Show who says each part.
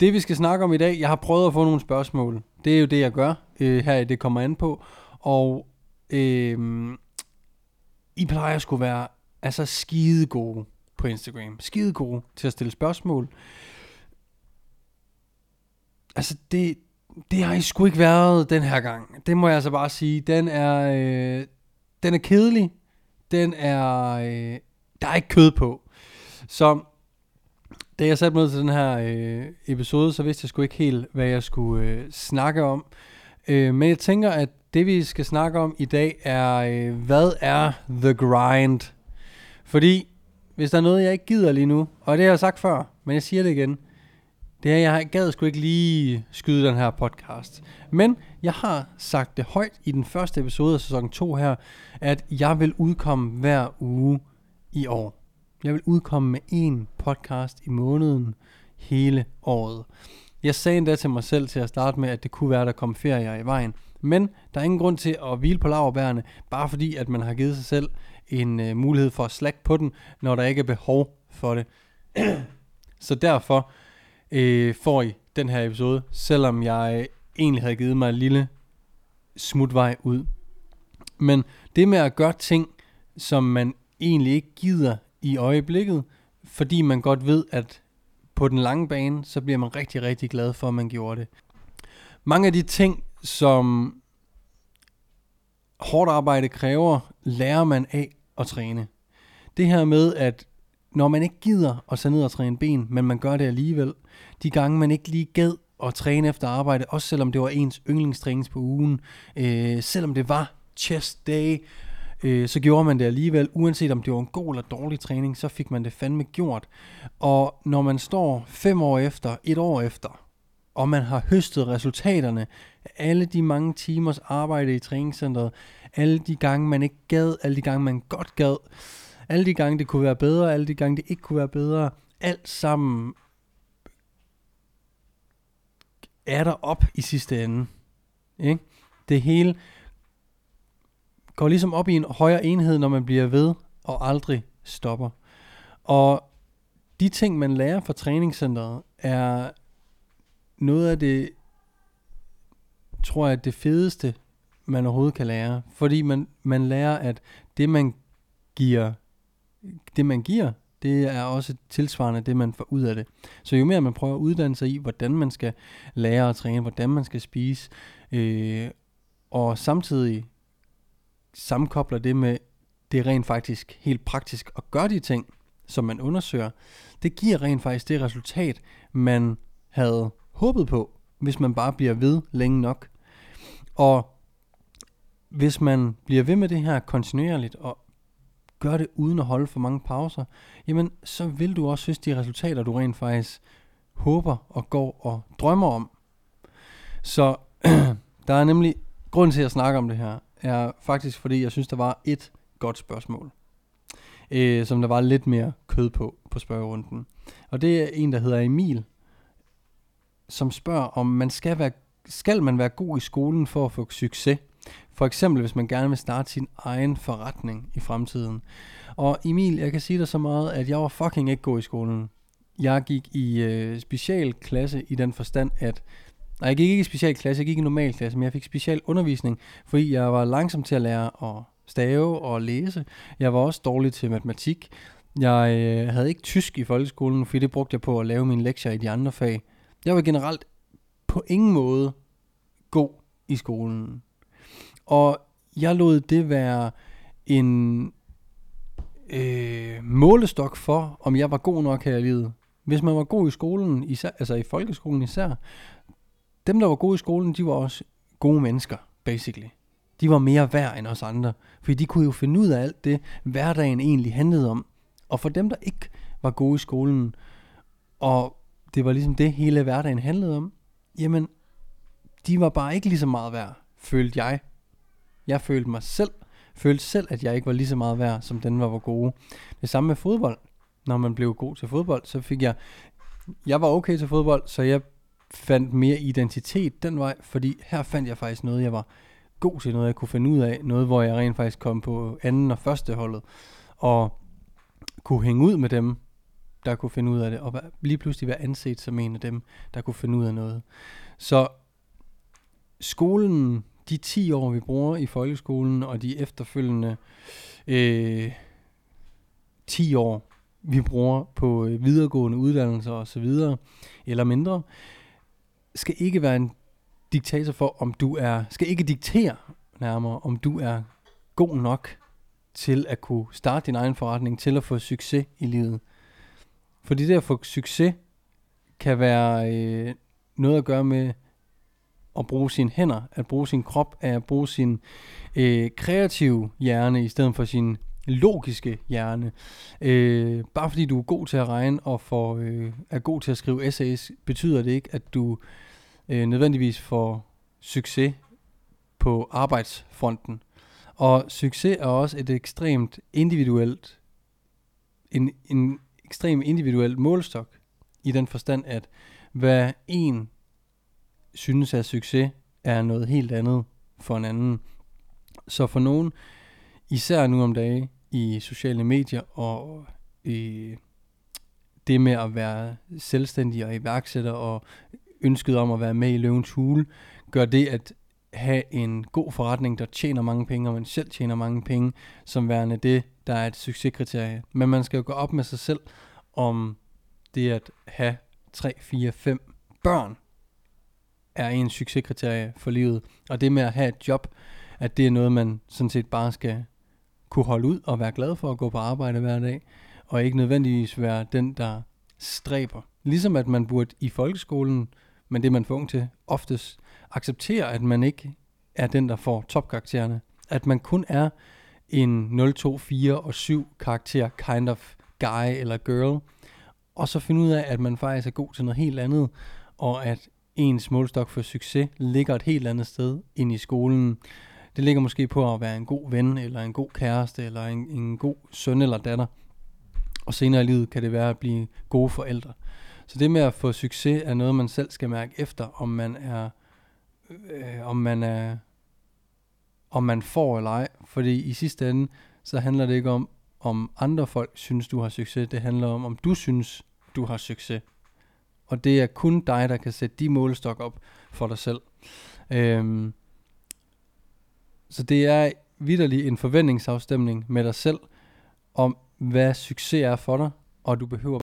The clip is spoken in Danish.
Speaker 1: det vi skal snakke om i dag, jeg har prøvet at få nogle spørgsmål. Det er jo det, jeg gør øh, her, det kommer an på. Og øh, I plejer at skulle være altså skide gode på Instagram. Skide gode til at stille spørgsmål. Altså det, det har I sgu ikke været den her gang. Det må jeg altså bare sige. Den er, øh, den er kedelig. Den er, øh, der er ikke kød på. Så da jeg satte mig til den her øh, episode, så vidste jeg sgu ikke helt, hvad jeg skulle øh, snakke om. Øh, men jeg tænker, at det vi skal snakke om i dag er, øh, hvad er the grind? Fordi, hvis der er noget, jeg ikke gider lige nu, og det har jeg sagt før, men jeg siger det igen, det er, jeg gad sgu ikke lige skyde den her podcast. Men jeg har sagt det højt i den første episode af sæson 2 her, at jeg vil udkomme hver uge i år. Jeg vil udkomme med en podcast i måneden hele året. Jeg sagde endda til mig selv til at starte med, at det kunne være, at der kom ferier i vejen. Men der er ingen grund til at hvile på laverbærene, bare fordi, at man har givet sig selv en øh, mulighed for at slække på den, når der ikke er behov for det. Så derfor øh, får I den her episode, selvom jeg egentlig havde givet mig en lille smutvej ud. Men det med at gøre ting, som man egentlig ikke gider i øjeblikket, fordi man godt ved, at på den lange bane, så bliver man rigtig, rigtig glad for, at man gjorde det. Mange af de ting, som hårdt arbejde kræver, lærer man af at træne. Det her med, at når man ikke gider at tage ned og træne ben, men man gør det alligevel, de gange man ikke lige gad at træne efter arbejde, også selvom det var ens yndlingstrænings på ugen, øh, selvom det var chest day, øh, så gjorde man det alligevel, uanset om det var en god eller dårlig træning, så fik man det fandme gjort. Og når man står fem år efter, et år efter, og man har høstet resultaterne af alle de mange timers arbejde i træningscenteret, alle de gange man ikke gad, alle de gange man godt gad, alle de gange det kunne være bedre, alle de gange det ikke kunne være bedre, alt sammen er der op i sidste ende. Ikke? Det hele går ligesom op i en højere enhed, når man bliver ved og aldrig stopper. Og de ting, man lærer fra træningscenteret, er noget af det, tror jeg, det fedeste, man overhovedet kan lære. Fordi man, man lærer, at det man giver, det man giver, det er også tilsvarende det, man får ud af det. Så jo mere man prøver at uddanne sig i, hvordan man skal lære at træne, hvordan man skal spise, øh, og samtidig sammenkobler det med, det er rent faktisk helt praktisk at gøre de ting, som man undersøger, det giver rent faktisk det resultat, man havde håbet på, hvis man bare bliver ved længe nok. Og hvis man bliver ved med det her kontinuerligt og gør det uden at holde for mange pauser, jamen så vil du også synes de resultater, du rent faktisk håber og går og drømmer om. Så der er nemlig grund til at snakke om det her, er faktisk fordi, jeg synes, der var et godt spørgsmål, øh, som der var lidt mere kød på på spørgerunden. Og det er en, der hedder Emil, som spørger, om man skal, være, skal man være god i skolen for at få succes. For eksempel, hvis man gerne vil starte sin egen forretning i fremtiden. Og Emil, jeg kan sige dig så meget, at jeg var fucking ikke god i skolen. Jeg gik i øh, specialklasse i den forstand, at Nej, jeg gik ikke i specialklasse, jeg gik i normalklasse, men jeg fik special undervisning, fordi jeg var langsom til at lære at stave og læse. Jeg var også dårlig til matematik. Jeg øh, havde ikke tysk i folkeskolen, fordi det brugte jeg på at lave mine lektier i de andre fag. Jeg var generelt på ingen måde god i skolen. Og jeg lod det være en øh, målestok for, om jeg var god nok her i livet. Hvis man var god i skolen, især, altså i folkeskolen især, dem, der var gode i skolen, de var også gode mennesker, basically. De var mere værd end os andre, fordi de kunne jo finde ud af alt det, hverdagen egentlig handlede om. Og for dem, der ikke var gode i skolen, og det var ligesom det, hele hverdagen handlede om, jamen, de var bare ikke lige så meget værd, følte jeg. Jeg følte mig selv, følte selv, at jeg ikke var lige så meget værd, som den var, var gode. Det samme med fodbold. Når man blev god til fodbold, så fik jeg, jeg var okay til fodbold, så jeg fandt mere identitet den vej, fordi her fandt jeg faktisk noget, jeg var god til, noget jeg kunne finde ud af, noget hvor jeg rent faktisk kom på anden og første holdet, og kunne hænge ud med dem, der kunne finde ud af det, og lige pludselig være anset som en af dem, der kunne finde ud af noget. Så skolen, de 10 år, vi bruger i folkeskolen, og de efterfølgende øh, 10 år, vi bruger på øh, videregående uddannelser osv., eller mindre, skal ikke være en diktator for, om du er, skal ikke diktere nærmere, om du er god nok til at kunne starte din egen forretning, til at få succes i livet. Fordi det at få succes kan være øh, noget at gøre med at bruge sine hænder, at bruge sin krop, at bruge sin øh, kreative hjerne i stedet for sin logiske hjerne. Øh, bare fordi du er god til at regne og for, øh, er god til at skrive essays, betyder det ikke, at du øh, nødvendigvis får succes på arbejdsfronten. Og succes er også et ekstremt individuelt, en, en ekstrem individuel målstok, i den forstand, at hvad en synes er succes, er noget helt andet for en anden. Så for nogen, især nu om dagen i sociale medier og i det med at være selvstændig og iværksætter og ønsket om at være med i løvens hule, gør det at have en god forretning, der tjener mange penge, og man selv tjener mange penge, som værende det, der er et succeskriterie. Men man skal jo gå op med sig selv, om det at have 3, 4, 5 børn er en succeskriterie for livet. Og det med at have et job, at det er noget, man sådan set bare skal kunne holde ud og være glad for at gå på arbejde hver dag, og ikke nødvendigvis være den, der stræber. Ligesom at man burde i folkeskolen, men det man får ung til, oftest acceptere, at man ikke er den, der får topkaraktererne. At man kun er en 0, 2, 4 og 7 karakter kind of guy eller girl, og så finde ud af, at man faktisk er god til noget helt andet, og at ens målstok for succes ligger et helt andet sted end i skolen. Det ligger måske på at være en god ven, eller en god kæreste, eller en, en god søn eller datter. Og senere i livet kan det være at blive gode forældre. Så det med at få succes er noget, man selv skal mærke efter, om man er, øh, om man er, om man får eller ej. Fordi i sidste ende, så handler det ikke om, om andre folk synes, du har succes. Det handler om, om du synes, du har succes. Og det er kun dig, der kan sætte de målestok op for dig selv. Øhm, så det er vidderlig en forventningsafstemning med dig selv, om hvad succes er for dig, og du behøver